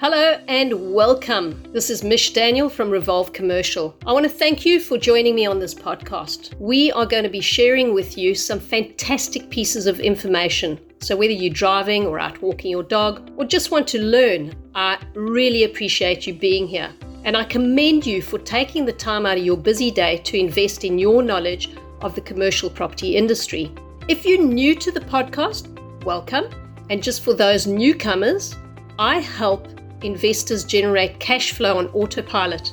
Hello and welcome. This is Mish Daniel from Revolve Commercial. I want to thank you for joining me on this podcast. We are going to be sharing with you some fantastic pieces of information. So, whether you're driving or out walking your dog or just want to learn, I really appreciate you being here. And I commend you for taking the time out of your busy day to invest in your knowledge of the commercial property industry. If you're new to the podcast, welcome. And just for those newcomers, I help investors generate cash flow on autopilot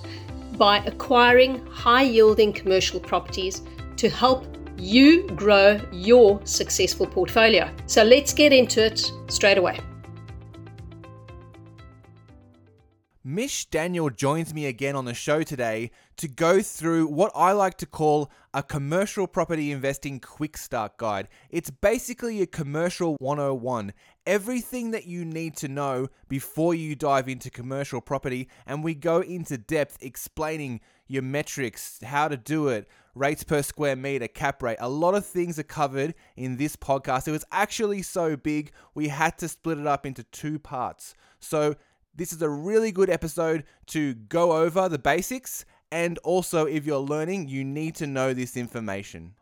by acquiring high yielding commercial properties to help you grow your successful portfolio. So let's get into it straight away. Mish Daniel joins me again on the show today to go through what I like to call a commercial property investing quick start guide. It's basically a commercial 101, everything that you need to know before you dive into commercial property, and we go into depth explaining your metrics, how to do it, rates per square meter, cap rate. A lot of things are covered in this podcast. It was actually so big, we had to split it up into two parts. So, this is a really good episode to go over the basics, and also if you're learning, you need to know this information.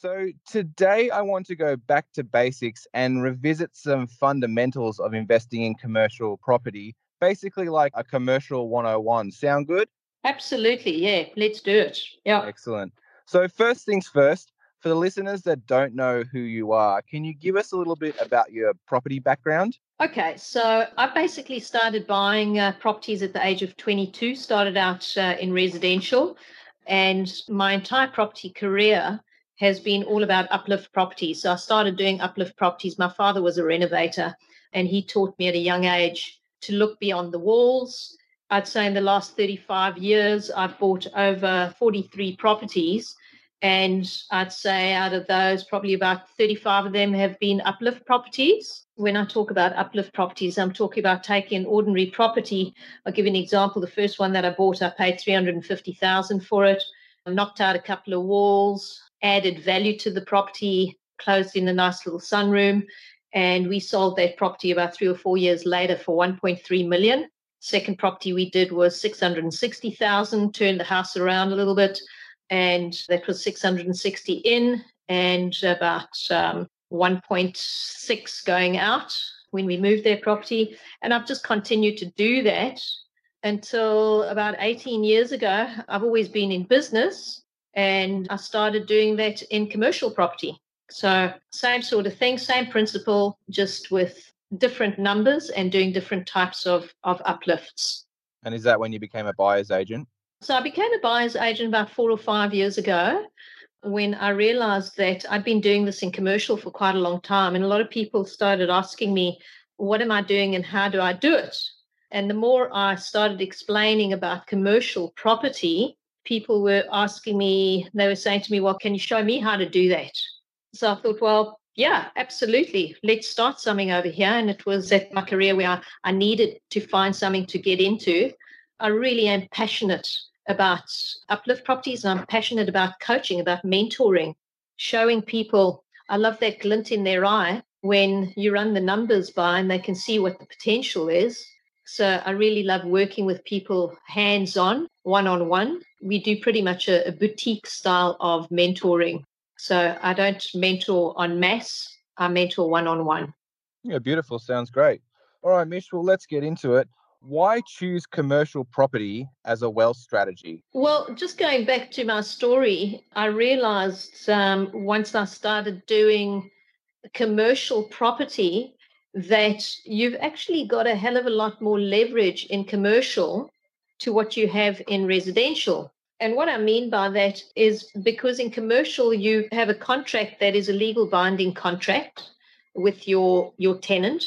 So, today I want to go back to basics and revisit some fundamentals of investing in commercial property, basically like a commercial 101. Sound good? Absolutely. Yeah, let's do it. Yeah. Excellent. So, first things first, for the listeners that don't know who you are, can you give us a little bit about your property background? Okay, so I basically started buying uh, properties at the age of 22, started out uh, in residential, and my entire property career has been all about uplift properties. So I started doing uplift properties. My father was a renovator, and he taught me at a young age to look beyond the walls. I'd say in the last 35 years, I've bought over 43 properties and I'd say out of those, probably about 35 of them have been uplift properties. When I talk about uplift properties, I'm talking about taking an ordinary property. I'll give you an example. The first one that I bought, I paid 350,000 for it. I knocked out a couple of walls, added value to the property, closed in a nice little sunroom, and we sold that property about three or four years later for 1.3 million. Second property we did was 660,000, turned the house around a little bit and that was 660 in and about um, 1.6 going out when we moved their property. And I've just continued to do that until about 18 years ago. I've always been in business and I started doing that in commercial property. So, same sort of thing, same principle, just with different numbers and doing different types of, of uplifts. And is that when you became a buyer's agent? So I became a buyer's agent about four or five years ago when I realized that I'd been doing this in commercial for quite a long time. And a lot of people started asking me, what am I doing and how do I do it? And the more I started explaining about commercial property, people were asking me, they were saying to me, well, can you show me how to do that? So I thought, well, yeah, absolutely. Let's start something over here. And it was at my career where I, I needed to find something to get into. I really am passionate about uplift properties and I'm passionate about coaching, about mentoring, showing people. I love that glint in their eye when you run the numbers by and they can see what the potential is. So I really love working with people hands on, one on one. We do pretty much a, a boutique style of mentoring. So I don't mentor on mass, I mentor one on one. Yeah, beautiful. Sounds great. All right, Mish, well, let's get into it why choose commercial property as a wealth strategy? Well, just going back to my story, I realized um, once I started doing commercial property that you've actually got a hell of a lot more leverage in commercial to what you have in residential. And what I mean by that is because in commercial, you have a contract that is a legal binding contract with your, your tenant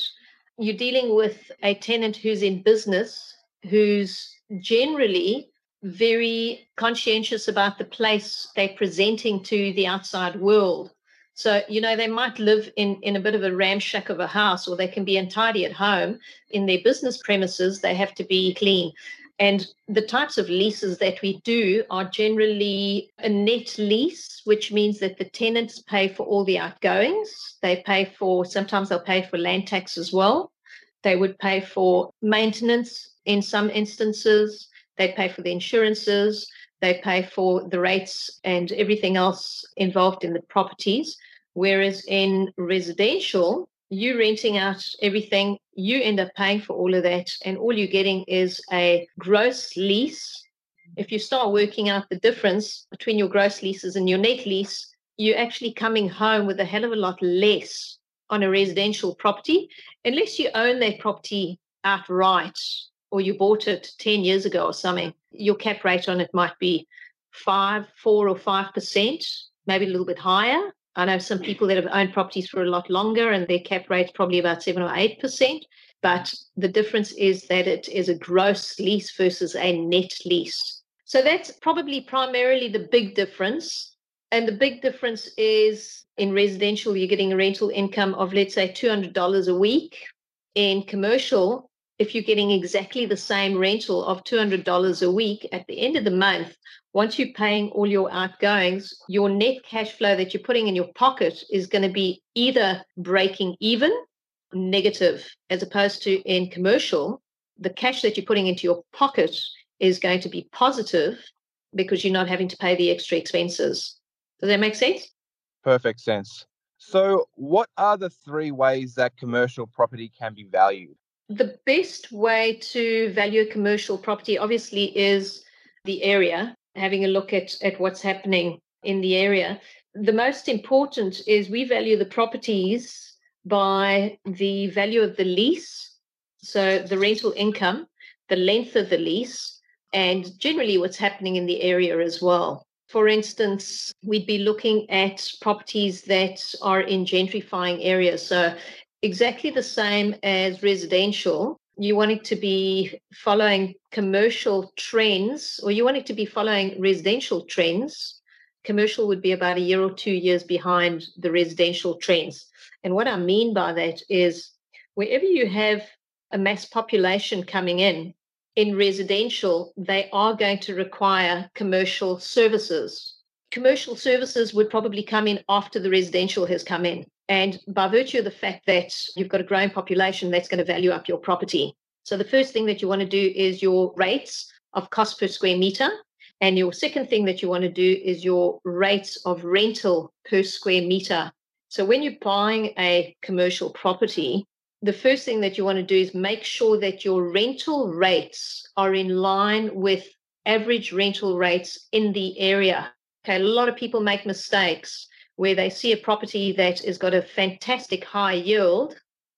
you're dealing with a tenant who's in business, who's generally very conscientious about the place they're presenting to the outside world. So, you know, they might live in, in a bit of a ramshack of a house, or they can be untidy at home. In their business premises, they have to be clean. And the types of leases that we do are generally a net lease, which means that the tenants pay for all the outgoings. They pay for, sometimes they'll pay for land tax as well. They would pay for maintenance in some instances. They pay for the insurances. They pay for the rates and everything else involved in the properties. Whereas in residential, you renting out everything, you end up paying for all of that, and all you're getting is a gross lease. If you start working out the difference between your gross leases and your net lease, you're actually coming home with a hell of a lot less on a residential property, unless you own that property outright or you bought it 10 years ago or something. Your cap rate on it might be five, four, or five percent, maybe a little bit higher. I know some people that have owned properties for a lot longer and their cap rate's probably about seven or eight percent. But the difference is that it is a gross lease versus a net lease. So that's probably primarily the big difference. And the big difference is in residential, you're getting a rental income of, let's say, $200 a week. In commercial, if you're getting exactly the same rental of $200 a week at the end of the month, once you're paying all your outgoings, your net cash flow that you're putting in your pocket is going to be either breaking even, negative, as opposed to in commercial, the cash that you're putting into your pocket is going to be positive because you're not having to pay the extra expenses. Does that make sense? Perfect sense. So, what are the three ways that commercial property can be valued? The best way to value commercial property obviously is the area having a look at, at what's happening in the area. The most important is we value the properties by the value of the lease, so the rental income, the length of the lease, and generally what's happening in the area as well. For instance, we'd be looking at properties that are in gentrifying areas. So, exactly the same as residential, you want it to be following commercial trends or you want it to be following residential trends, commercial would be about a year or two years behind the residential trends. And what I mean by that is wherever you have a mass population coming in, in residential, they are going to require commercial services. Commercial services would probably come in after the residential has come in. And by virtue of the fact that you've got a growing population, that's going to value up your property. So the first thing that you want to do is your rates of cost per square meter. And your second thing that you want to do is your rates of rental per square meter. So when you're buying a commercial property, the first thing that you want to do is make sure that your rental rates are in line with average rental rates in the area. Okay, a lot of people make mistakes where they see a property that has got a fantastic high yield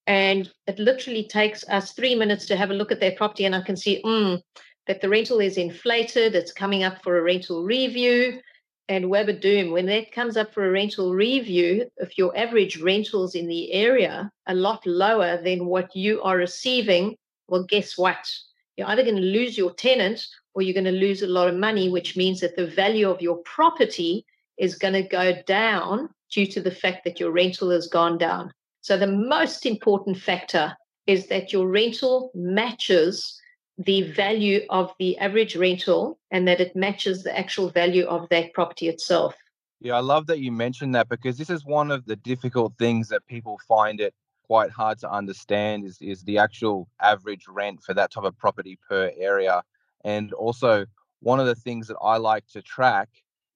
and it literally takes us three minutes to have a look at their property and i can see mm, that the rental is inflated it's coming up for a rental review. And doom when that comes up for a rental review if your average rentals in the area are a lot lower than what you are receiving well guess what? You're either going to lose your tenant or you're going to lose a lot of money which means that the value of your property is going to go down due to the fact that your rental has gone down. So the most important factor is that your rental matches the value of the average rental and that it matches the actual value of that property itself. Yeah, I love that you mentioned that because this is one of the difficult things that people find it quite hard to understand is, is the actual average rent for that type of property per area. And also, one of the things that I like to track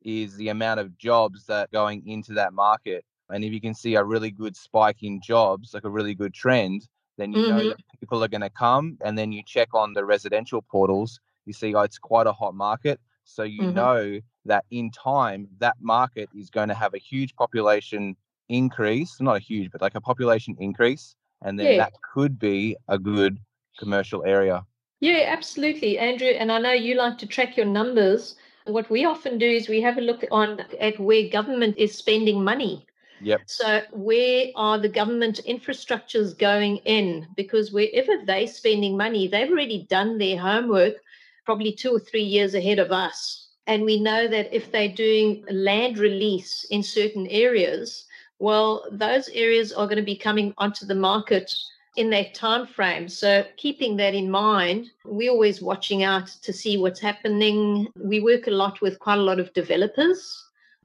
is the amount of jobs that are going into that market. And if you can see a really good spike in jobs, like a really good trend, then you mm-hmm. know that people are going to come. And then you check on the residential portals, you see, oh, it's quite a hot market. So you mm-hmm. know that in time, that market is going to have a huge population increase, not a huge, but like a population increase. And then yeah. that could be a good commercial area. Yeah, absolutely, Andrew. And I know you like to track your numbers. What we often do is we have a look on at where government is spending money. Yep. So where are the government infrastructures going in? Because wherever they're spending money, they've already done their homework probably two or three years ahead of us. And we know that if they're doing land release in certain areas, well, those areas are going to be coming onto the market in that time frame. So keeping that in mind, we're always watching out to see what's happening. We work a lot with quite a lot of developers,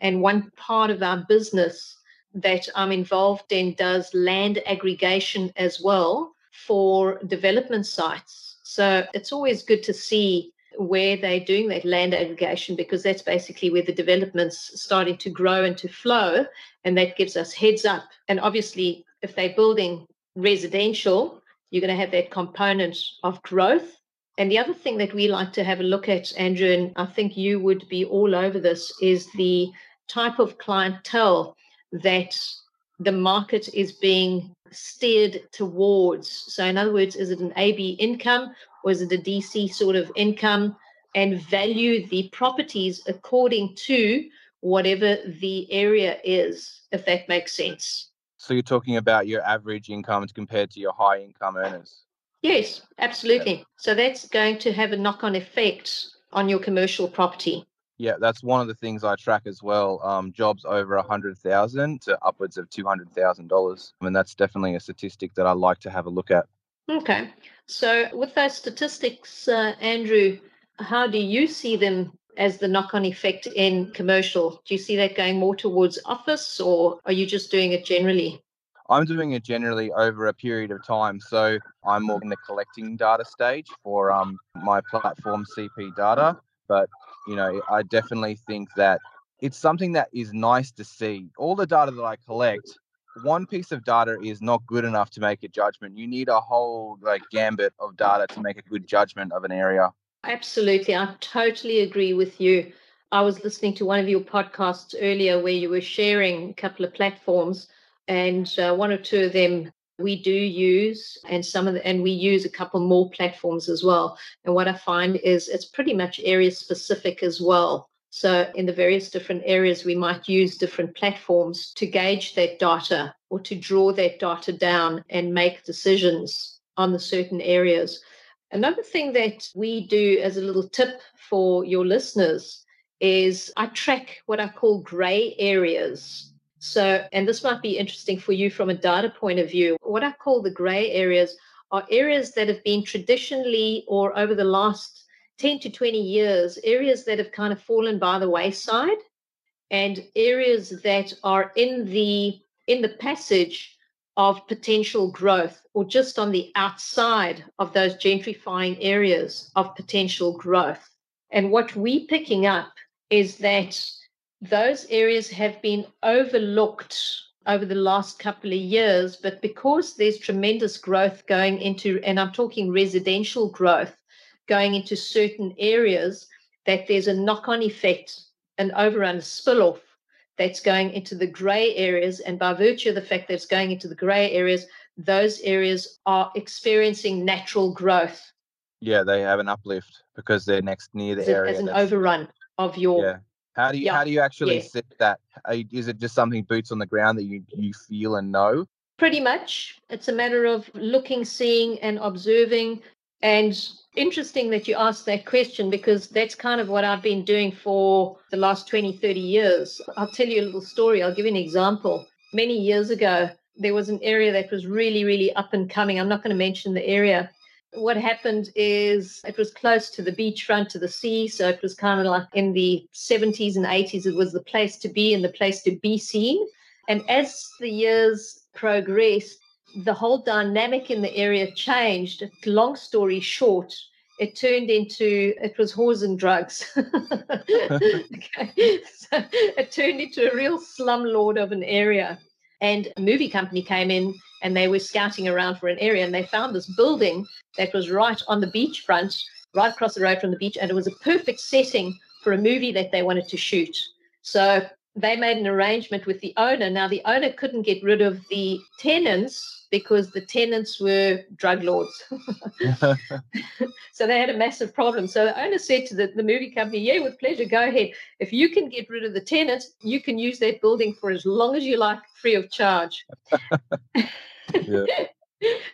and one part of our business that I'm involved in does land aggregation as well for development sites. So it's always good to see where they're doing that land aggregation because that's basically where the development's starting to grow and to flow. And that gives us heads up. And obviously, if they're building residential, you're going to have that component of growth. And the other thing that we like to have a look at, Andrew, and I think you would be all over this, is the type of clientele that the market is being steered towards. So, in other words, is it an AB income or is it a DC sort of income? And value the properties according to whatever the area is, if that makes sense. So, you're talking about your average income compared to your high income earners? Yes, absolutely. So, that's going to have a knock on effect on your commercial property. Yeah, that's one of the things I track as well. Um, jobs over a hundred thousand to upwards of two hundred thousand dollars. I mean, that's definitely a statistic that I like to have a look at. Okay, so with those statistics, uh, Andrew, how do you see them as the knock-on effect in commercial? Do you see that going more towards office, or are you just doing it generally? I'm doing it generally over a period of time. So I'm more in the collecting data stage for um, my platform CP Data. But you know, I definitely think that it's something that is nice to see. All the data that I collect, one piece of data is not good enough to make a judgment. You need a whole like gambit of data to make a good judgment of an area. Absolutely. I totally agree with you. I was listening to one of your podcasts earlier where you were sharing a couple of platforms, and uh, one or two of them we do use and some of the, and we use a couple more platforms as well and what i find is it's pretty much area specific as well so in the various different areas we might use different platforms to gauge that data or to draw that data down and make decisions on the certain areas another thing that we do as a little tip for your listeners is i track what i call gray areas so, and this might be interesting for you from a data point of view. What I call the gray areas are areas that have been traditionally or over the last 10 to 20 years, areas that have kind of fallen by the wayside and areas that are in the in the passage of potential growth or just on the outside of those gentrifying areas of potential growth. And what we're picking up is that those areas have been overlooked over the last couple of years, but because there's tremendous growth going into, and I'm talking residential growth going into certain areas, that there's a knock on effect, an overrun, a spill off that's going into the gray areas. And by virtue of the fact that it's going into the gray areas, those areas are experiencing natural growth. Yeah, they have an uplift because they're next near the as area. As an overrun of your yeah. How do you yeah. how do you actually yeah. set that? Is it just something boots on the ground that you you feel and know? Pretty much. It's a matter of looking, seeing, and observing. And interesting that you asked that question because that's kind of what I've been doing for the last 20, 30 years. I'll tell you a little story. I'll give you an example. Many years ago, there was an area that was really, really up and coming. I'm not going to mention the area, what happened is it was close to the beachfront, to the sea. So it was kind of like in the 70s and 80s, it was the place to be and the place to be seen. And as the years progressed, the whole dynamic in the area changed. Long story short, it turned into it was whores and drugs. okay. So it turned into a real slumlord of an area. And a movie company came in and they were scouting around for an area and they found this building that was right on the beachfront, right across the road from the beach, and it was a perfect setting for a movie that they wanted to shoot. So they made an arrangement with the owner. Now, the owner couldn't get rid of the tenants because the tenants were drug lords. so they had a massive problem. So the owner said to the, the movie company, Yeah, with pleasure, go ahead. If you can get rid of the tenants, you can use that building for as long as you like, free of charge.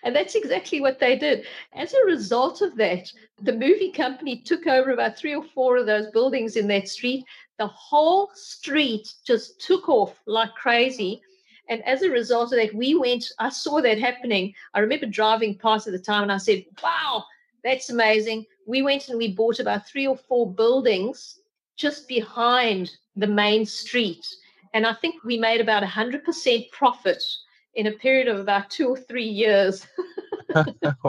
and that's exactly what they did. As a result of that, the movie company took over about three or four of those buildings in that street. The whole street just took off like crazy. And as a result of that, we went, I saw that happening. I remember driving past at the time and I said, wow, that's amazing. We went and we bought about three or four buildings just behind the main street. And I think we made about 100% profit in a period of about two or three years. that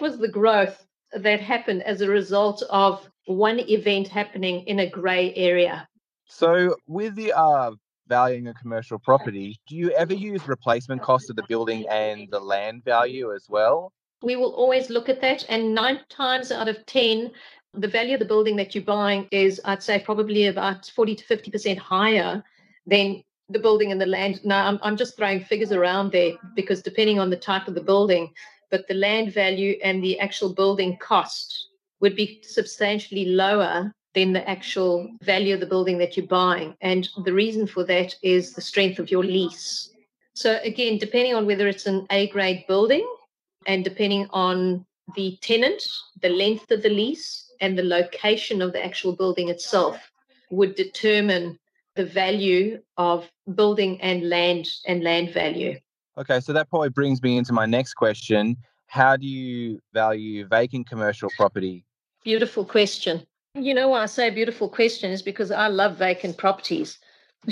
was the growth that happened as a result of one event happening in a grey area. So, with the uh, valuing a commercial property, do you ever use replacement cost of the building and the land value as well? We will always look at that, and nine times out of 10, the value of the building that you're buying is, I'd say, probably about 40 to 50% higher than the building and the land. Now, I'm, I'm just throwing figures around there because depending on the type of the building, but the land value and the actual building cost would be substantially lower than the actual value of the building that you're buying. And the reason for that is the strength of your lease. So, again, depending on whether it's an A grade building and depending on the tenant, the length of the lease, and the location of the actual building itself, would determine the value of building and land and land value. Okay, so that probably brings me into my next question. How do you value vacant commercial property? Beautiful question. You know why I say beautiful question is because I love vacant properties.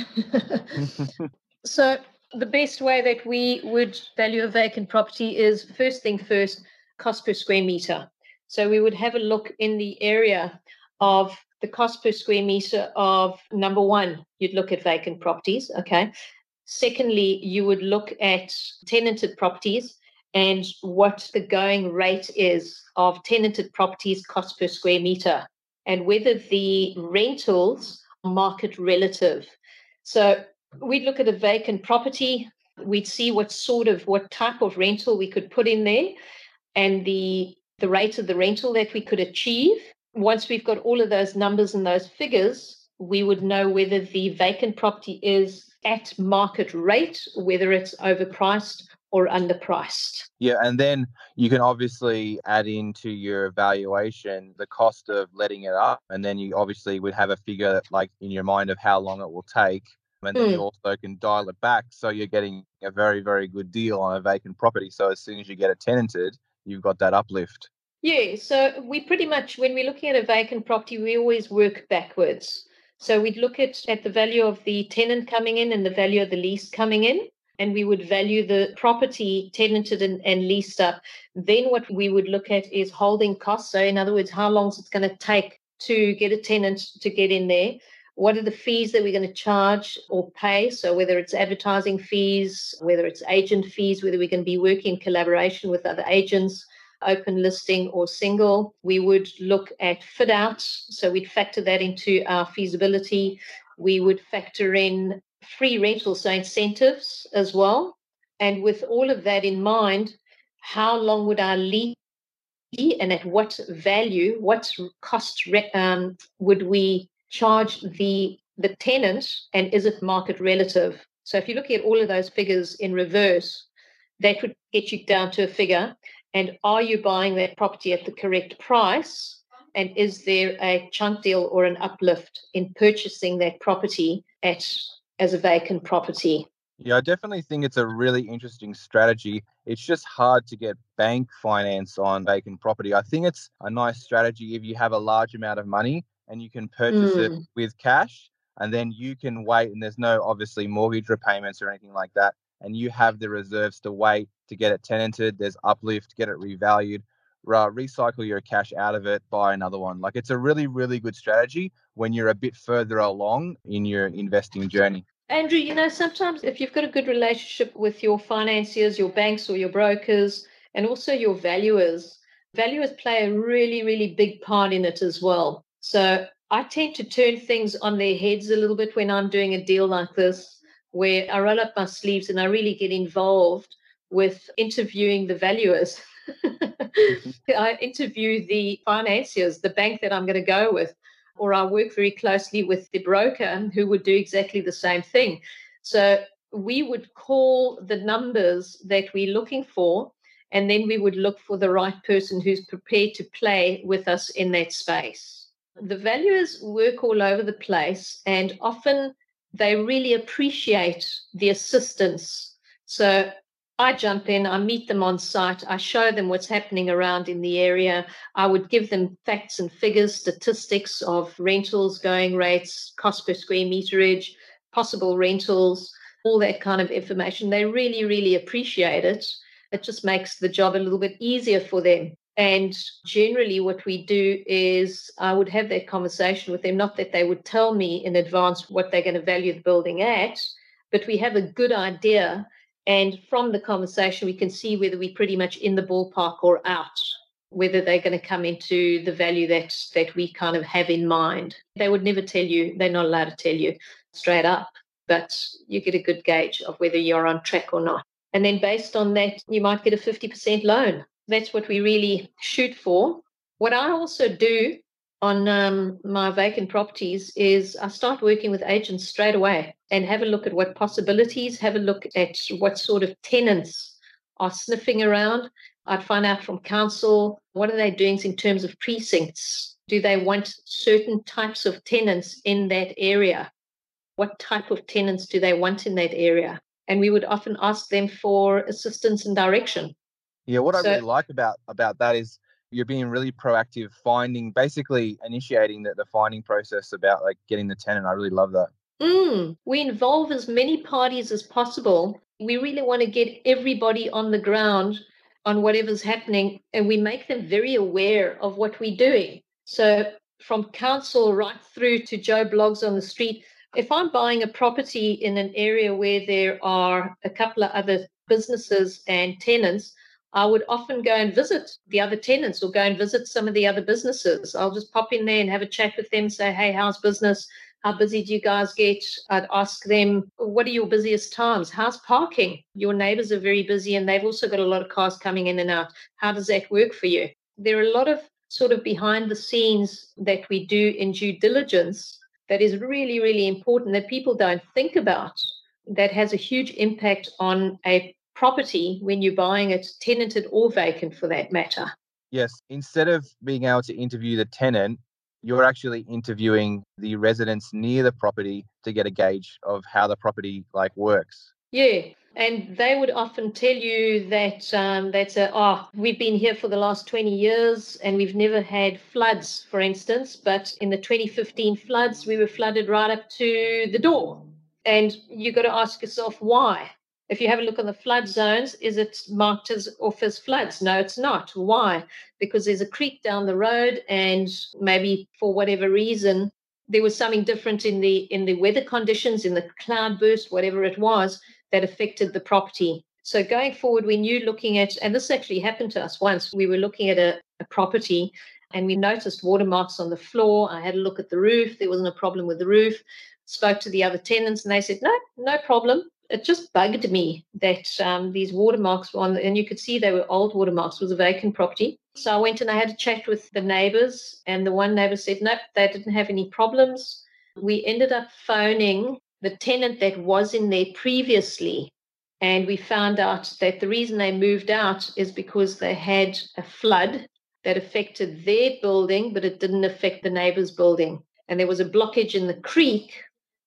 so the best way that we would value a vacant property is first thing first, cost per square meter. So we would have a look in the area of the cost per square meter of number one, you'd look at vacant properties. Okay. Secondly, you would look at tenanted properties and what the going rate is of tenanted properties cost per square meter and whether the rentals market relative. So we'd look at a vacant property, we'd see what sort of what type of rental we could put in there and the the rate of the rental that we could achieve once we've got all of those numbers and those figures, we would know whether the vacant property is at market rate, whether it's overpriced or underpriced. Yeah, and then you can obviously add into your evaluation the cost of letting it up, and then you obviously would have a figure like in your mind of how long it will take. And then mm. you also can dial it back so you're getting a very, very good deal on a vacant property. So as soon as you get it tenanted, you've got that uplift. Yeah, so we pretty much, when we're looking at a vacant property, we always work backwards. So we'd look at, at the value of the tenant coming in and the value of the lease coming in, and we would value the property tenanted and, and leased up. Then what we would look at is holding costs. So, in other words, how long is it going to take to get a tenant to get in there? What are the fees that we're going to charge or pay? So, whether it's advertising fees, whether it's agent fees, whether we're going to be working in collaboration with other agents open listing or single. We would look at fit out. So we'd factor that into our feasibility. We would factor in free rental, so incentives as well. And with all of that in mind, how long would our lease be and at what value, what cost um, would we charge the the tenant and is it market relative? So if you look at all of those figures in reverse, that would get you down to a figure. And are you buying that property at the correct price? And is there a chunk deal or an uplift in purchasing that property at as a vacant property? Yeah, I definitely think it's a really interesting strategy. It's just hard to get bank finance on vacant property. I think it's a nice strategy if you have a large amount of money and you can purchase mm. it with cash and then you can wait and there's no obviously mortgage repayments or anything like that and you have the reserves to wait to get it tenanted. There's uplift, get it revalued, recycle your cash out of it, buy another one. Like it's a really, really good strategy when you're a bit further along in your investing journey. Andrew, you know, sometimes if you've got a good relationship with your financiers, your banks or your brokers, and also your valuers, valuers play a really, really big part in it as well. So I tend to turn things on their heads a little bit when I'm doing a deal like this where I roll up my sleeves and I really get involved with interviewing the valuers. Mm-hmm. I interview the financiers, the bank that I'm going to go with, or I work very closely with the broker who would do exactly the same thing. So we would call the numbers that we're looking for, and then we would look for the right person who's prepared to play with us in that space. The valuers work all over the place, and often they really appreciate the assistance. So I jump in, I meet them on site, I show them what's happening around in the area. I would give them facts and figures, statistics of rentals, going rates, cost per square meterage, possible rentals, all that kind of information. They really, really appreciate it. It just makes the job a little bit easier for them. And generally, what we do is I would have that conversation with them, not that they would tell me in advance what they're going to value the building at, but we have a good idea. And from the conversation, we can see whether we're pretty much in the ballpark or out, whether they're going to come into the value that, that we kind of have in mind. They would never tell you, they're not allowed to tell you straight up, but you get a good gauge of whether you're on track or not. And then based on that, you might get a 50% loan that's what we really shoot for. What I also do on um, my vacant properties is I start working with agents straight away and have a look at what possibilities, have a look at what sort of tenants are sniffing around. I'd find out from council what are they doing in terms of precincts? Do they want certain types of tenants in that area? What type of tenants do they want in that area? And we would often ask them for assistance and direction. Yeah, what so, I really like about about that is you're being really proactive, finding basically initiating the, the finding process about like getting the tenant. I really love that. Mm, we involve as many parties as possible. We really want to get everybody on the ground on whatever's happening, and we make them very aware of what we're doing. So, from council right through to Joe Bloggs on the street, if I'm buying a property in an area where there are a couple of other businesses and tenants, I would often go and visit the other tenants or go and visit some of the other businesses. I'll just pop in there and have a chat with them, say, hey, how's business? How busy do you guys get? I'd ask them, what are your busiest times? How's parking? Your neighbors are very busy and they've also got a lot of cars coming in and out. How does that work for you? There are a lot of sort of behind the scenes that we do in due diligence that is really, really important that people don't think about that has a huge impact on a property when you're buying it, tenanted or vacant for that matter. Yes. Instead of being able to interview the tenant, you're actually interviewing the residents near the property to get a gauge of how the property like works. Yeah. And they would often tell you that um, that's a, oh, we've been here for the last 20 years and we've never had floods, for instance. But in the 2015 floods, we were flooded right up to the door. And you've got to ask yourself why. If you have a look on the flood zones, is it marked as off as floods? No, it's not. Why? Because there's a creek down the road, and maybe for whatever reason, there was something different in the in the weather conditions, in the cloud burst, whatever it was, that affected the property. So going forward, we you're looking at, and this actually happened to us once, we were looking at a, a property and we noticed watermarks on the floor. I had a look at the roof. There wasn't a problem with the roof. Spoke to the other tenants and they said, no, no problem it just bugged me that um, these watermarks were on, and you could see they were old watermarks. It was a vacant property. So I went and I had a chat with the neighbors, and the one neighbor said, nope, they didn't have any problems. We ended up phoning the tenant that was in there previously, and we found out that the reason they moved out is because they had a flood that affected their building, but it didn't affect the neighbor's building. And there was a blockage in the creek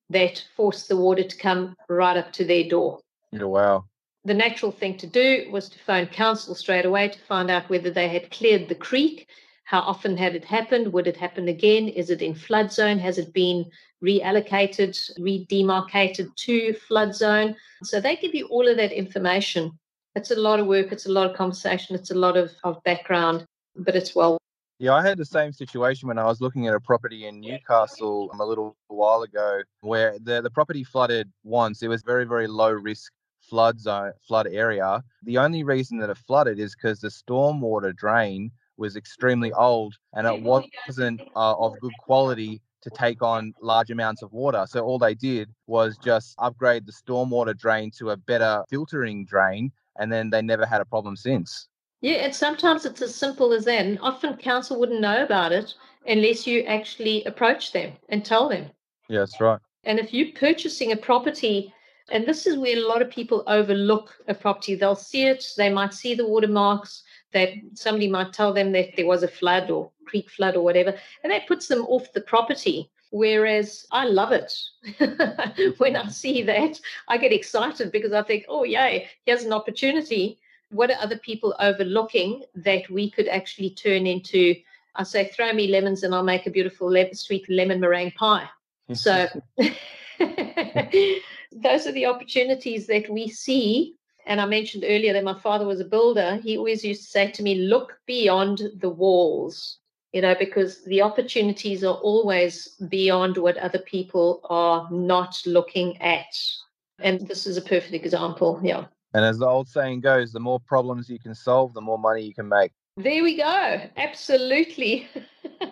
that forced the water to come right up to their door. Yeah, wow. The natural thing to do was to phone council straight away to find out whether they had cleared the creek. How often had it happened? Would it happen again? Is it in flood zone? Has it been reallocated, re-demarcated to flood zone? So they give you all of that information. It's a lot of work, it's a lot of conversation, it's a lot of, of background, but it's well yeah, I had the same situation when I was looking at a property in Newcastle um, a little while ago, where the, the property flooded once. It was very, very low risk flood zone, flood area. The only reason that it flooded is because the stormwater drain was extremely old and it wasn't uh, of good quality to take on large amounts of water. So all they did was just upgrade the stormwater drain to a better filtering drain, and then they never had a problem since. Yeah, and sometimes it's as simple as that. And often council wouldn't know about it unless you actually approach them and tell them. Yeah, that's right. And if you're purchasing a property, and this is where a lot of people overlook a property, they'll see it, they might see the watermarks, that somebody might tell them that there was a flood or creek flood or whatever, and that puts them off the property. Whereas I love it. when I see that, I get excited because I think, oh, yay, here's an opportunity what are other people overlooking that we could actually turn into? I say, throw me lemons and I'll make a beautiful le- sweet lemon meringue pie. Mm-hmm. So those are the opportunities that we see. And I mentioned earlier that my father was a builder. He always used to say to me, look beyond the walls, you know, because the opportunities are always beyond what other people are not looking at. And this is a perfect example. Yeah. And as the old saying goes, the more problems you can solve, the more money you can make. There we go. Absolutely.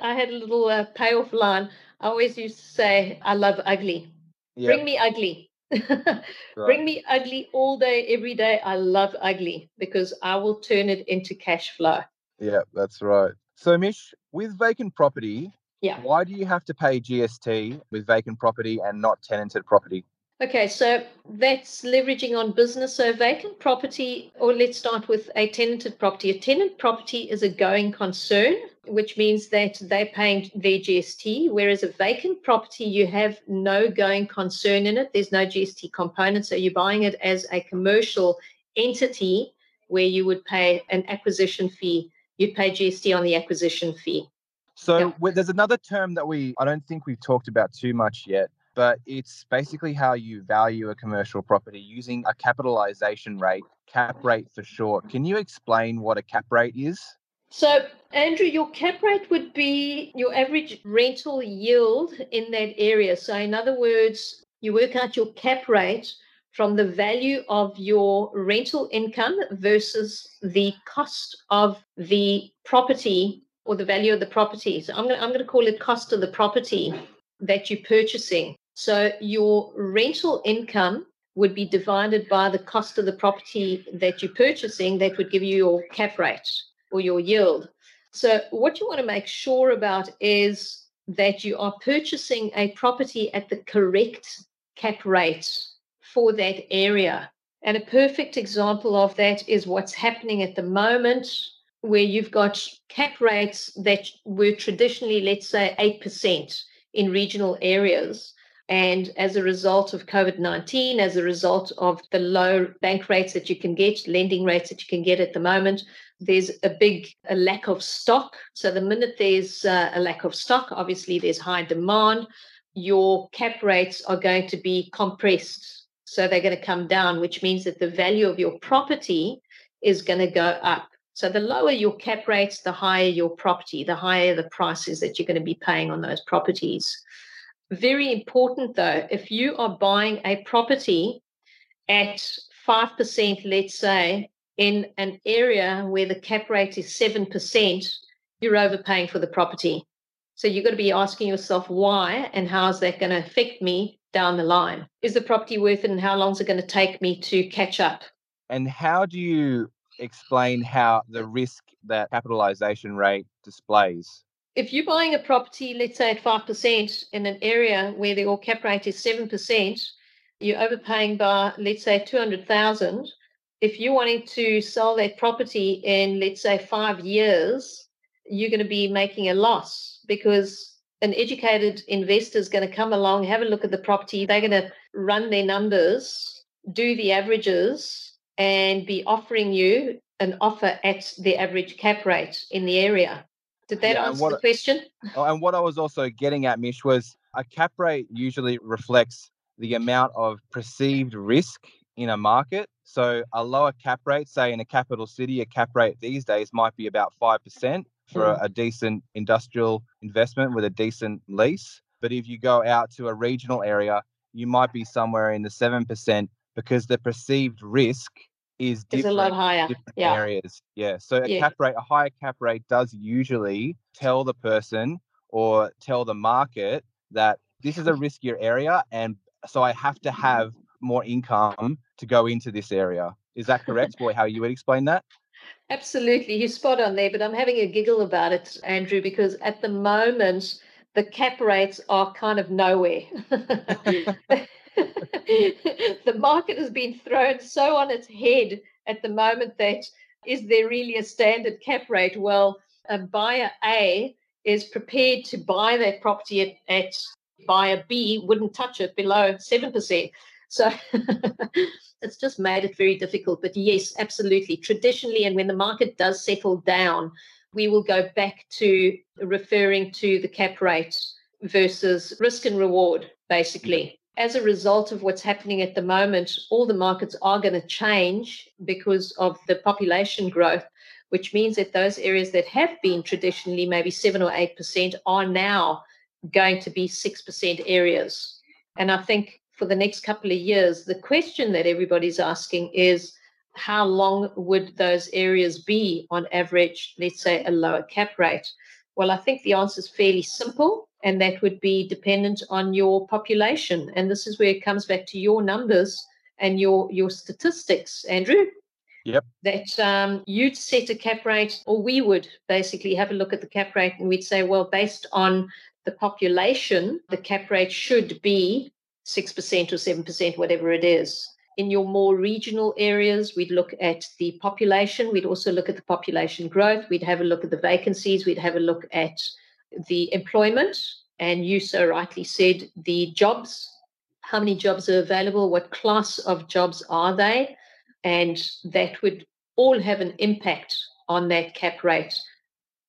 I had a little uh, payoff line. I always used to say, I love ugly. Yep. Bring me ugly. right. Bring me ugly all day, every day. I love ugly because I will turn it into cash flow. Yeah, that's right. So, Mish, with vacant property, yeah. why do you have to pay GST with vacant property and not tenanted property? Okay, so that's leveraging on business. So vacant property, or let's start with a tenanted property. A tenant property is a going concern, which means that they're paying their GST, whereas a vacant property, you have no going concern in it. There's no GST component. So you're buying it as a commercial entity where you would pay an acquisition fee. You'd pay GST on the acquisition fee. So yeah. there's another term that we I don't think we've talked about too much yet, but it's basically how you value a commercial property using a capitalization rate, cap rate for short. Can you explain what a cap rate is? So, Andrew, your cap rate would be your average rental yield in that area. So, in other words, you work out your cap rate from the value of your rental income versus the cost of the property or the value of the property. So, I'm going to, I'm going to call it cost of the property that you're purchasing. So your rental income would be divided by the cost of the property that you're purchasing, that would give you your cap rate or your yield. So, what you want to make sure about is that you are purchasing a property at the correct cap rate for that area. And a perfect example of that is what's happening at the moment, where you've got cap rates that were traditionally, let's say, 8% in regional areas. And as a result of COVID 19, as a result of the low bank rates that you can get, lending rates that you can get at the moment, there's a big a lack of stock. So the minute there's uh, a lack of stock, obviously there's high demand. Your cap rates are going to be compressed. So they're going to come down, which means that the value of your property is going to go up. So the lower your cap rates, the higher your property, the higher the prices that you're going to be paying on those properties. Very important though, if you are buying a property at 5%, let's say, in an area where the cap rate is 7%, you're overpaying for the property. So you've got to be asking yourself why and how is that going to affect me down the line? Is the property worth it and how long is it going to take me to catch up? And how do you explain how the risk that capitalization rate displays? If you're buying a property, let's say at 5% in an area where the all cap rate is 7%, you're overpaying by, let's say, 200,000. If you're wanting to sell that property in, let's say, five years, you're going to be making a loss because an educated investor is going to come along, have a look at the property. They're going to run their numbers, do the averages, and be offering you an offer at the average cap rate in the area. Did that yeah, answer what, the question? Oh, and what I was also getting at, Mish, was a cap rate usually reflects the amount of perceived risk in a market. So a lower cap rate, say in a capital city, a cap rate these days might be about 5% for mm. a, a decent industrial investment with a decent lease. But if you go out to a regional area, you might be somewhere in the 7% because the perceived risk is different, is a lot higher. Yeah. areas. Yeah. So a yeah. cap rate, a higher cap rate does usually tell the person or tell the market that this is a riskier area and so I have to have more income to go into this area. Is that correct, boy? How you would explain that? Absolutely. You're spot on there, but I'm having a giggle about it, Andrew, because at the moment the cap rates are kind of nowhere. the market has been thrown so on its head at the moment that is there really a standard cap rate? Well, a buyer A is prepared to buy that property at, at buyer B wouldn't touch it below 7%. So it's just made it very difficult. But yes, absolutely. Traditionally, and when the market does settle down, we will go back to referring to the cap rate versus risk and reward, basically as a result of what's happening at the moment, all the markets are going to change because of the population growth, which means that those areas that have been traditionally maybe 7 or 8% are now going to be 6% areas. And I think for the next couple of years, the question that everybody's asking is how long would those areas be on average, let's say a lower cap rate? Well, I think the answer is fairly simple, and that would be dependent on your population. And this is where it comes back to your numbers and your your statistics, Andrew. Yep. That um, you'd set a cap rate, or we would basically have a look at the cap rate, and we'd say, well, based on the population, the cap rate should be six percent or seven percent, whatever it is in your more regional areas, we'd look at the population. We'd also look at the population growth. We'd have a look at the vacancies. We'd have a look at the employment. And you so rightly said the jobs. How many jobs are available? What class of jobs are they? And that would all have an impact on that cap rate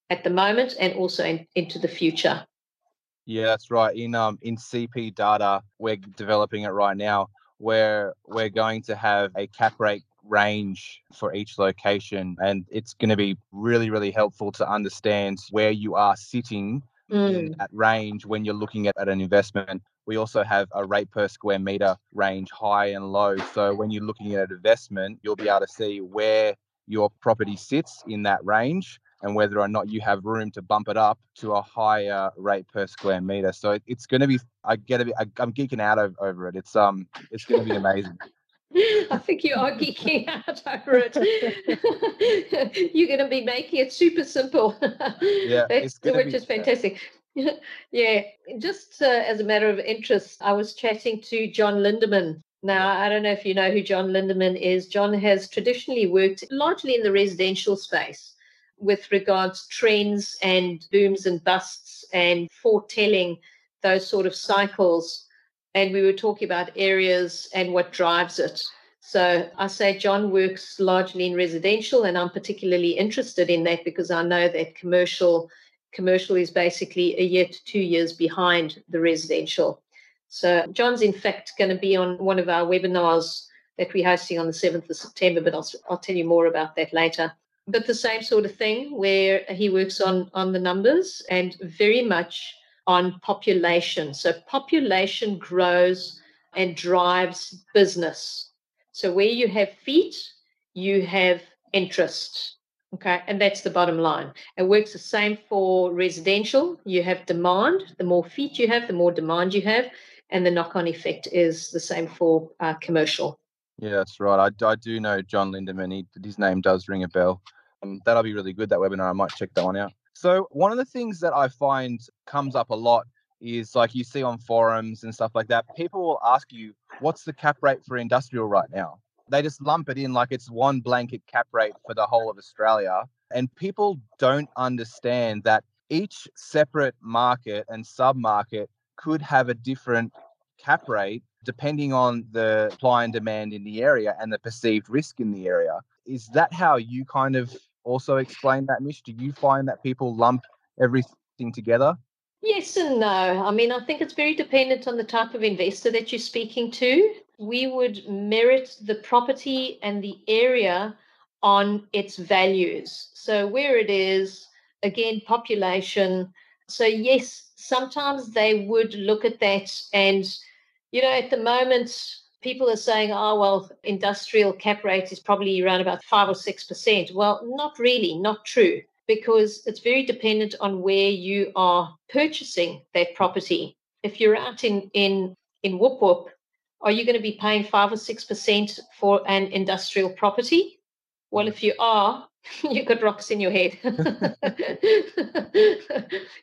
at the moment and also in, into the future. Yeah, that's right. In um in CP data, we're developing it right now where we're going to have a cap rate range for each location and it's going to be really really helpful to understand where you are sitting mm. in that range when you're looking at, at an investment we also have a rate per square meter range high and low so when you're looking at an investment you'll be able to see where your property sits in that range and whether or not you have room to bump it up to a higher rate per square meter. So it's going to be, I get it, I, I'm geeking out over, over it. It's um, it's going to be amazing. I think you are geeking out over it. You're going to be making it super simple. Yeah, which is fantastic. yeah, just uh, as a matter of interest, I was chatting to John Lindeman now, I don't know if you know who John Lindeman is. John has traditionally worked largely in the residential space with regards trends and booms and busts and foretelling those sort of cycles. And we were talking about areas and what drives it. So I say John works largely in residential, and I'm particularly interested in that because I know that commercial commercial is basically a year to two years behind the residential. So John's in fact going to be on one of our webinars that we're hosting on the 7th of September, but I'll, I'll tell you more about that later but the same sort of thing where he works on on the numbers and very much on population so population grows and drives business so where you have feet you have interest okay and that's the bottom line it works the same for residential you have demand the more feet you have the more demand you have and the knock-on effect is the same for uh, commercial yeah, that's right. I, I do know John Lindeman. He, his name does ring a bell. Um, that'll be really good, that webinar. I might check that one out. So, one of the things that I find comes up a lot is like you see on forums and stuff like that, people will ask you, what's the cap rate for industrial right now? They just lump it in like it's one blanket cap rate for the whole of Australia. And people don't understand that each separate market and sub market could have a different cap rate depending on the supply and demand in the area and the perceived risk in the area. Is that how you kind of also explain that, Mish? Do you find that people lump everything together? Yes and no. I mean, I think it's very dependent on the type of investor that you're speaking to. We would merit the property and the area on its values. So, where it is, again, population. So, yes, sometimes they would look at that. And, you know, at the moment, people are saying, oh, well, industrial cap rate is probably around about five or 6%. Well, not really, not true, because it's very dependent on where you are purchasing that property. If you're out in, in, in Whoop Whoop, are you going to be paying five or 6% for an industrial property? Well, if you are, you've got rocks in your head.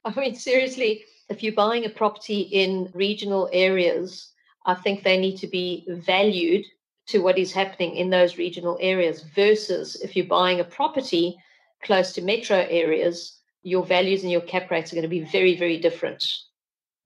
I mean, seriously, if you're buying a property in regional areas, I think they need to be valued to what is happening in those regional areas versus if you're buying a property close to metro areas, your values and your cap rates are going to be very, very different.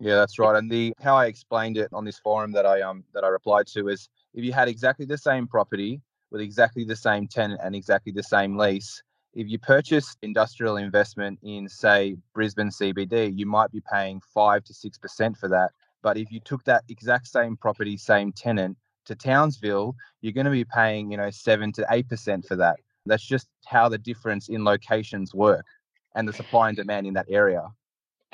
Yeah, that's right. And the how I explained it on this forum that I um that I replied to is if you had exactly the same property with exactly the same tenant and exactly the same lease, if you purchase industrial investment in say Brisbane CBD, you might be paying five to six percent for that But if you took that exact same property, same tenant to Townsville, you're going to be paying, you know, seven to eight percent for that. That's just how the difference in locations work and the supply and demand in that area.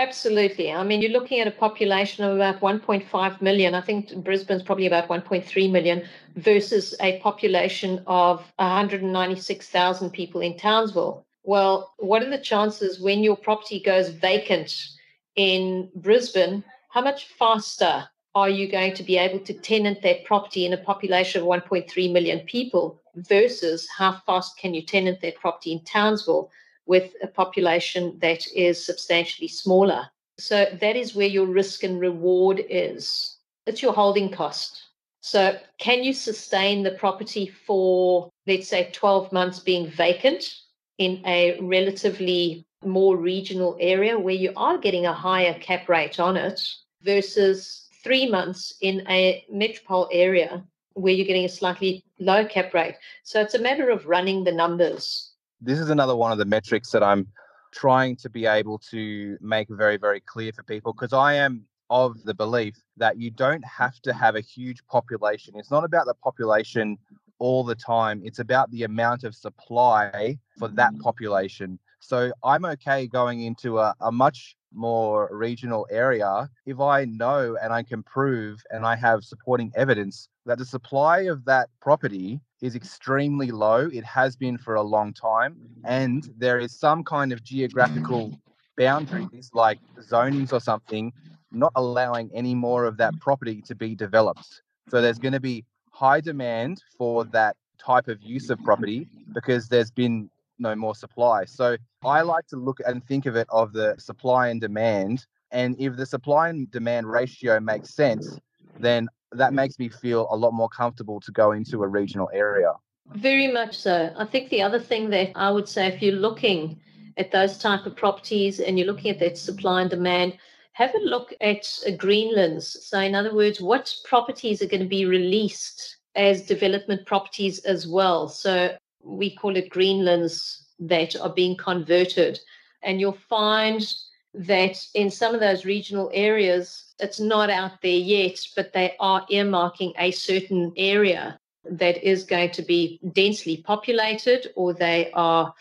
Absolutely. I mean, you're looking at a population of about 1.5 million. I think Brisbane's probably about 1.3 million versus a population of 196,000 people in Townsville. Well, what are the chances when your property goes vacant in Brisbane? How much faster are you going to be able to tenant that property in a population of 1.3 million people versus how fast can you tenant that property in Townsville? with a population that is substantially smaller. So that is where your risk and reward is. It's your holding cost. So, can you sustain the property for, let's say, 12 months being vacant in a relatively more regional area where you are getting a higher cap rate on it versus three months in a metropole area where you're getting a slightly low cap rate? So, it's a matter of running the numbers this is another one of the metrics that I'm trying to be able to make very, very clear for people because I am of the belief that you don't have to have a huge population. It's not about the population all the time, it's about the amount of supply for that mm. population. So I'm okay going into a, a much more regional area if I know and I can prove and I have supporting evidence that the supply of that property is extremely low. It has been for a long time. Mm-hmm. And there is some kind of geographical boundaries, like zonings or something, not allowing any more of that property to be developed. So there's going to be high demand for that type of use of property because there's been no more supply. So I like to look and think of it of the supply and demand. And if the supply and demand ratio makes sense, then that makes me feel a lot more comfortable to go into a regional area. Very much so. I think the other thing that I would say, if you're looking at those type of properties and you're looking at that supply and demand, have a look at a Greenlands. So, in other words, what properties are going to be released as development properties as well? So, we call it Greenlands that are being converted. And you'll find that in some of those regional areas, it's not out there yet, but they are earmarking a certain area that is going to be densely populated, or they are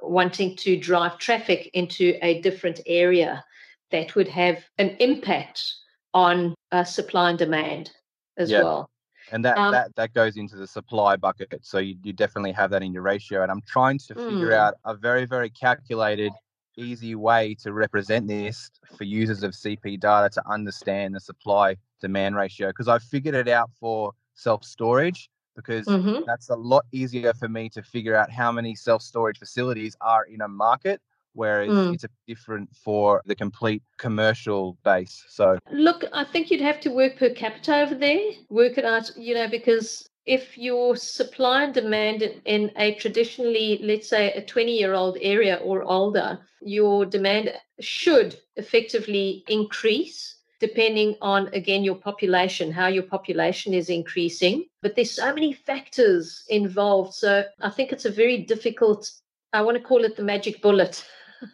wanting to drive traffic into a different area that would have an impact on uh, supply and demand as yep. well. And that, um, that that goes into the supply bucket. So you, you definitely have that in your ratio. And I'm trying to figure mm. out a very, very calculated easy way to represent this for users of CP data to understand the supply demand ratio because I've figured it out for self storage because mm-hmm. that's a lot easier for me to figure out how many self storage facilities are in a market. Whereas mm. it's different for the complete commercial base. So, look, I think you'd have to work per capita over there, work it out, you know, because if your supply and demand in a traditionally, let's say, a 20 year old area or older, your demand should effectively increase depending on again your population how your population is increasing but there's so many factors involved so i think it's a very difficult i want to call it the magic bullet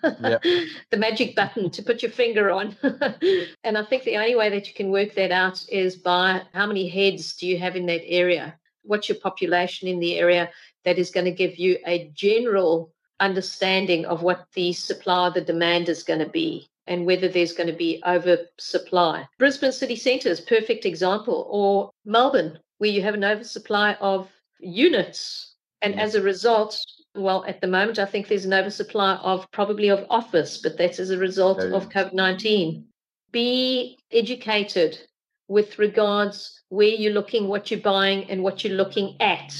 yep. the magic button to put your finger on. and I think the only way that you can work that out is by how many heads do you have in that area? What's your population in the area? That is going to give you a general understanding of what the supply, the demand is going to be and whether there's going to be oversupply. Brisbane city centre is perfect example, or Melbourne, where you have an oversupply of units. And mm. as a result, well, at the moment, I think there's an oversupply of probably of office, but that's as a result of COVID 19. Be educated with regards where you're looking, what you're buying, and what you're looking at.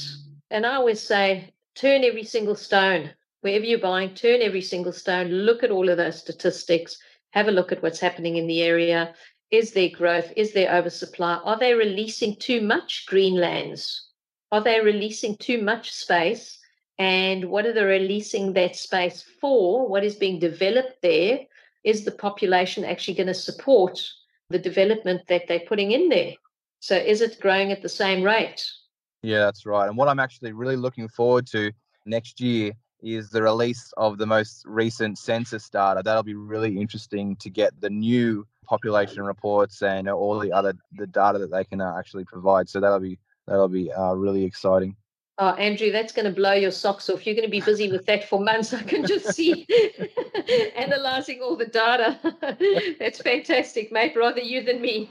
And I always say, turn every single stone. Wherever you're buying, turn every single stone, look at all of those statistics, have a look at what's happening in the area. Is there growth? Is there oversupply? Are they releasing too much green lands? Are they releasing too much space? And what are they releasing that space for? What is being developed there? Is the population actually going to support the development that they're putting in there? So is it growing at the same rate? Yeah, that's right. And what I'm actually really looking forward to next year is the release of the most recent census data. That'll be really interesting to get the new population reports and all the other the data that they can uh, actually provide. So that'll be that'll be uh, really exciting. Oh, Andrew, that's going to blow your socks off. You're going to be busy with that for months. I can just see analyzing all the data. that's fantastic, mate. Rather you than me.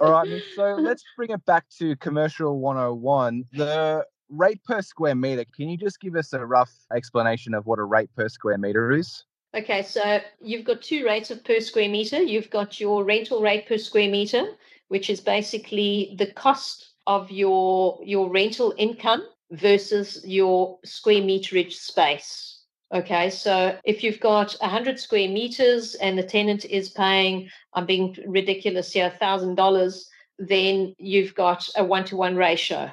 all right, so let's bring it back to commercial 101. The rate per square meter. Can you just give us a rough explanation of what a rate per square meter is? Okay, so you've got two rates of per square meter. You've got your rental rate per square meter, which is basically the cost of your your rental income versus your square meterage space. Okay, so if you've got 100 square meters and the tenant is paying, I'm being ridiculous here, $1,000, then you've got a one to one ratio.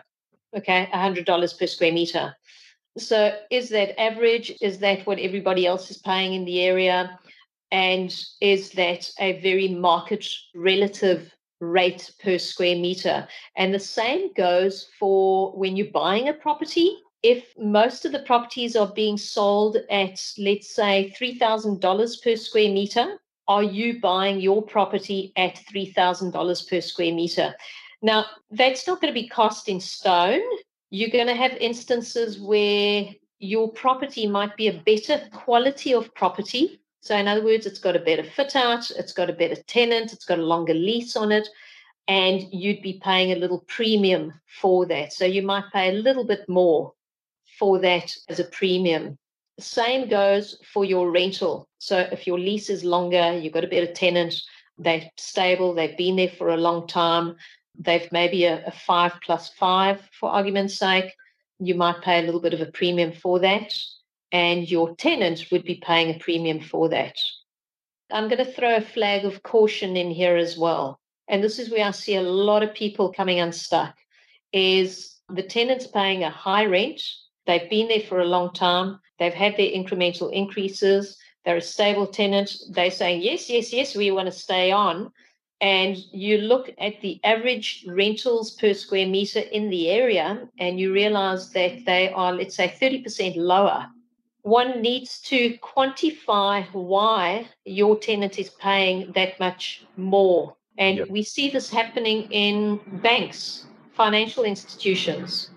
Okay, $100 per square meter. So is that average? Is that what everybody else is paying in the area? And is that a very market relative rate per square meter? And the same goes for when you're buying a property. If most of the properties are being sold at, let's say, $3,000 per square meter, are you buying your property at $3,000 per square meter? Now, that's not going to be cost in stone you're going to have instances where your property might be a better quality of property. So, in other words, it's got a better fit out, it's got a better tenant, it's got a longer lease on it, and you'd be paying a little premium for that. So, you might pay a little bit more for that as a premium. Same goes for your rental. So, if your lease is longer, you've got a better tenant, they're stable, they've been there for a long time, they've maybe a, a five plus five for argument's sake, you might pay a little bit of a premium for that, and your tenant would be paying a premium for that. I'm going to throw a flag of caution in here as well. And this is where I see a lot of people coming unstuck is the tenants paying a high rent. They've been there for a long time. They've had their incremental increases. They're a stable tenant. They're saying, yes, yes, yes, we want to stay on and you look at the average rentals per square meter in the area and you realize that they are, let's say, 30% lower, one needs to quantify why your tenant is paying that much more. And yep. we see this happening in banks, financial institutions.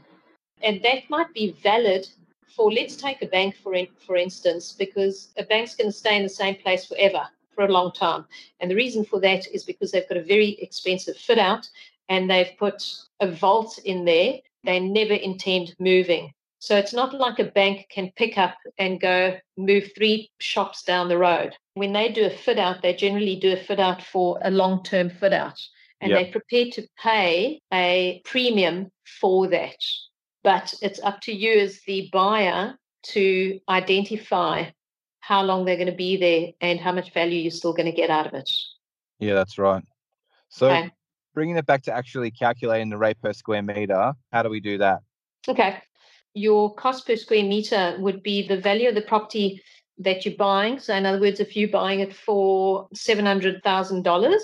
And that might be valid for, let's take a bank for, for instance, because a bank's going to stay in the same place forever for a long time. And the reason for that is because they've got a very expensive fit out and they've put a vault in there. They never intend moving. So it's not like a bank can pick up and go move three shops down the road. When they do a fit out, they generally do a fit out for a long term fit out and yep. they're prepared to pay a premium for that. But it's up to you as the buyer to identify how long they're going to be there and how much value you're still going to get out of it. Yeah, that's right. So okay. bringing it back to actually calculating the rate per square meter, how do we do that? Okay. Your cost per square meter would be the value of the property that you're buying. So, in other words, if you're buying it for $700,000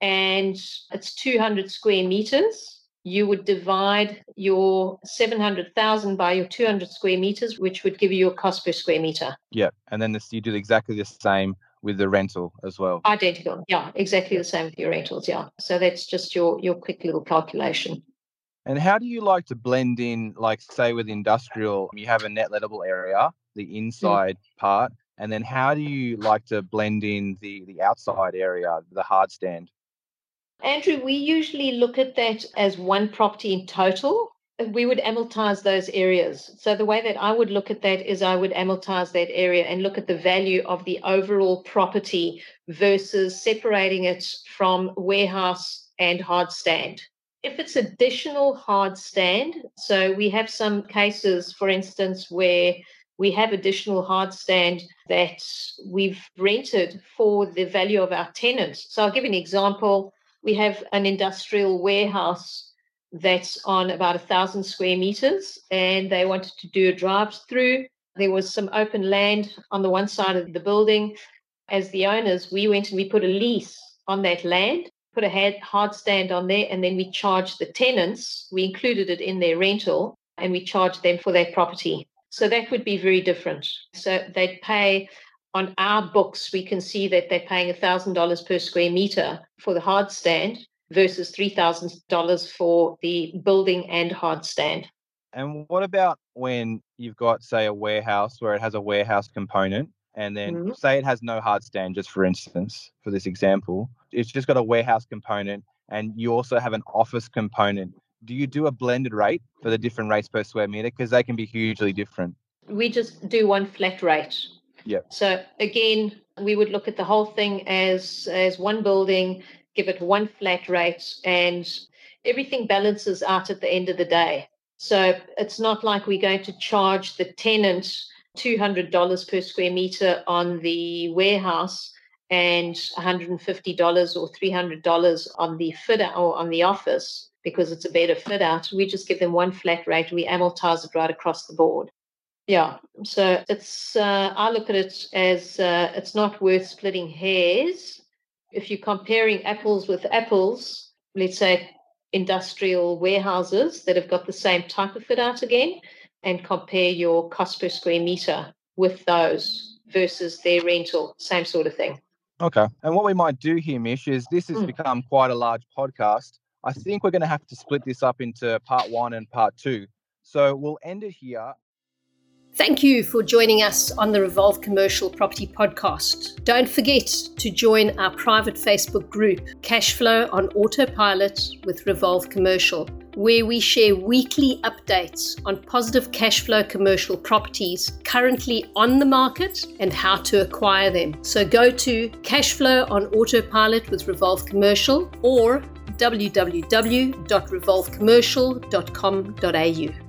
and it's 200 square meters, you would divide your 700,000 by your 200 square meters, which would give you your cost per square meter. Yeah. And then this, you do exactly the same with the rental as well. Identical. Yeah, exactly the same with your rentals. Yeah. So that's just your, your quick little calculation. And how do you like to blend in, like, say, with industrial, you have a net lettable area, the hmm. inside mm. part, and then how do you like to blend in the the outside area, the hard stand? Andrew, we usually look at that as one property in total. We would amortize those areas. So, the way that I would look at that is I would amortize that area and look at the value of the overall property versus separating it from warehouse and hard stand. If it's additional hard stand, so we have some cases, for instance, where we have additional hard stand that we've rented for the value of our tenants. So I'll give an example we have an industrial warehouse that's on about a thousand square meters, and they wanted to do a drive through. There was some open land on the one side of the building. As the owners, we went and we put a lease on that land, put a hard stand on there, and then we charged the tenants. We included it in their rental, and we charged them for that property. So that would be very different. So they'd pay on our books, we can see that they're paying $1,000 per square meter for the hard stand versus $3,000 for the building and hard stand. And what about when you've got, say, a warehouse where it has a warehouse component, and then mm-hmm. say it has no hard stand, just for instance, for this example, it's just got a warehouse component, and you also have an office component. Do you do a blended rate for the different rates per square meter? Because they can be hugely different. We just do one flat rate. Yep. So again, we would look at the whole thing as as one building, give it one flat rate, and everything balances out at the end of the day. So it's not like we're going to charge the tenant $200 per square meter on the warehouse and $150 or $300 on the fit out or on the office because it's a better fit out. We just give them one flat rate. We amortize it right across the board. Yeah. So it's, uh, I look at it as uh, it's not worth splitting hairs. If you're comparing apples with apples, let's say industrial warehouses that have got the same type of fit out again and compare your cost per square meter with those versus their rental, same sort of thing. Okay. And what we might do here, Mish, is this has mm. become quite a large podcast. I think we're going to have to split this up into part one and part two. So we'll end it here Thank you for joining us on the Revolve Commercial Property Podcast. Don't forget to join our private Facebook group, Cashflow on Autopilot with Revolve Commercial, where we share weekly updates on positive cash flow commercial properties currently on the market and how to acquire them. So go to Cashflow on Autopilot with Revolve Commercial or www.revolvecommercial.com.au.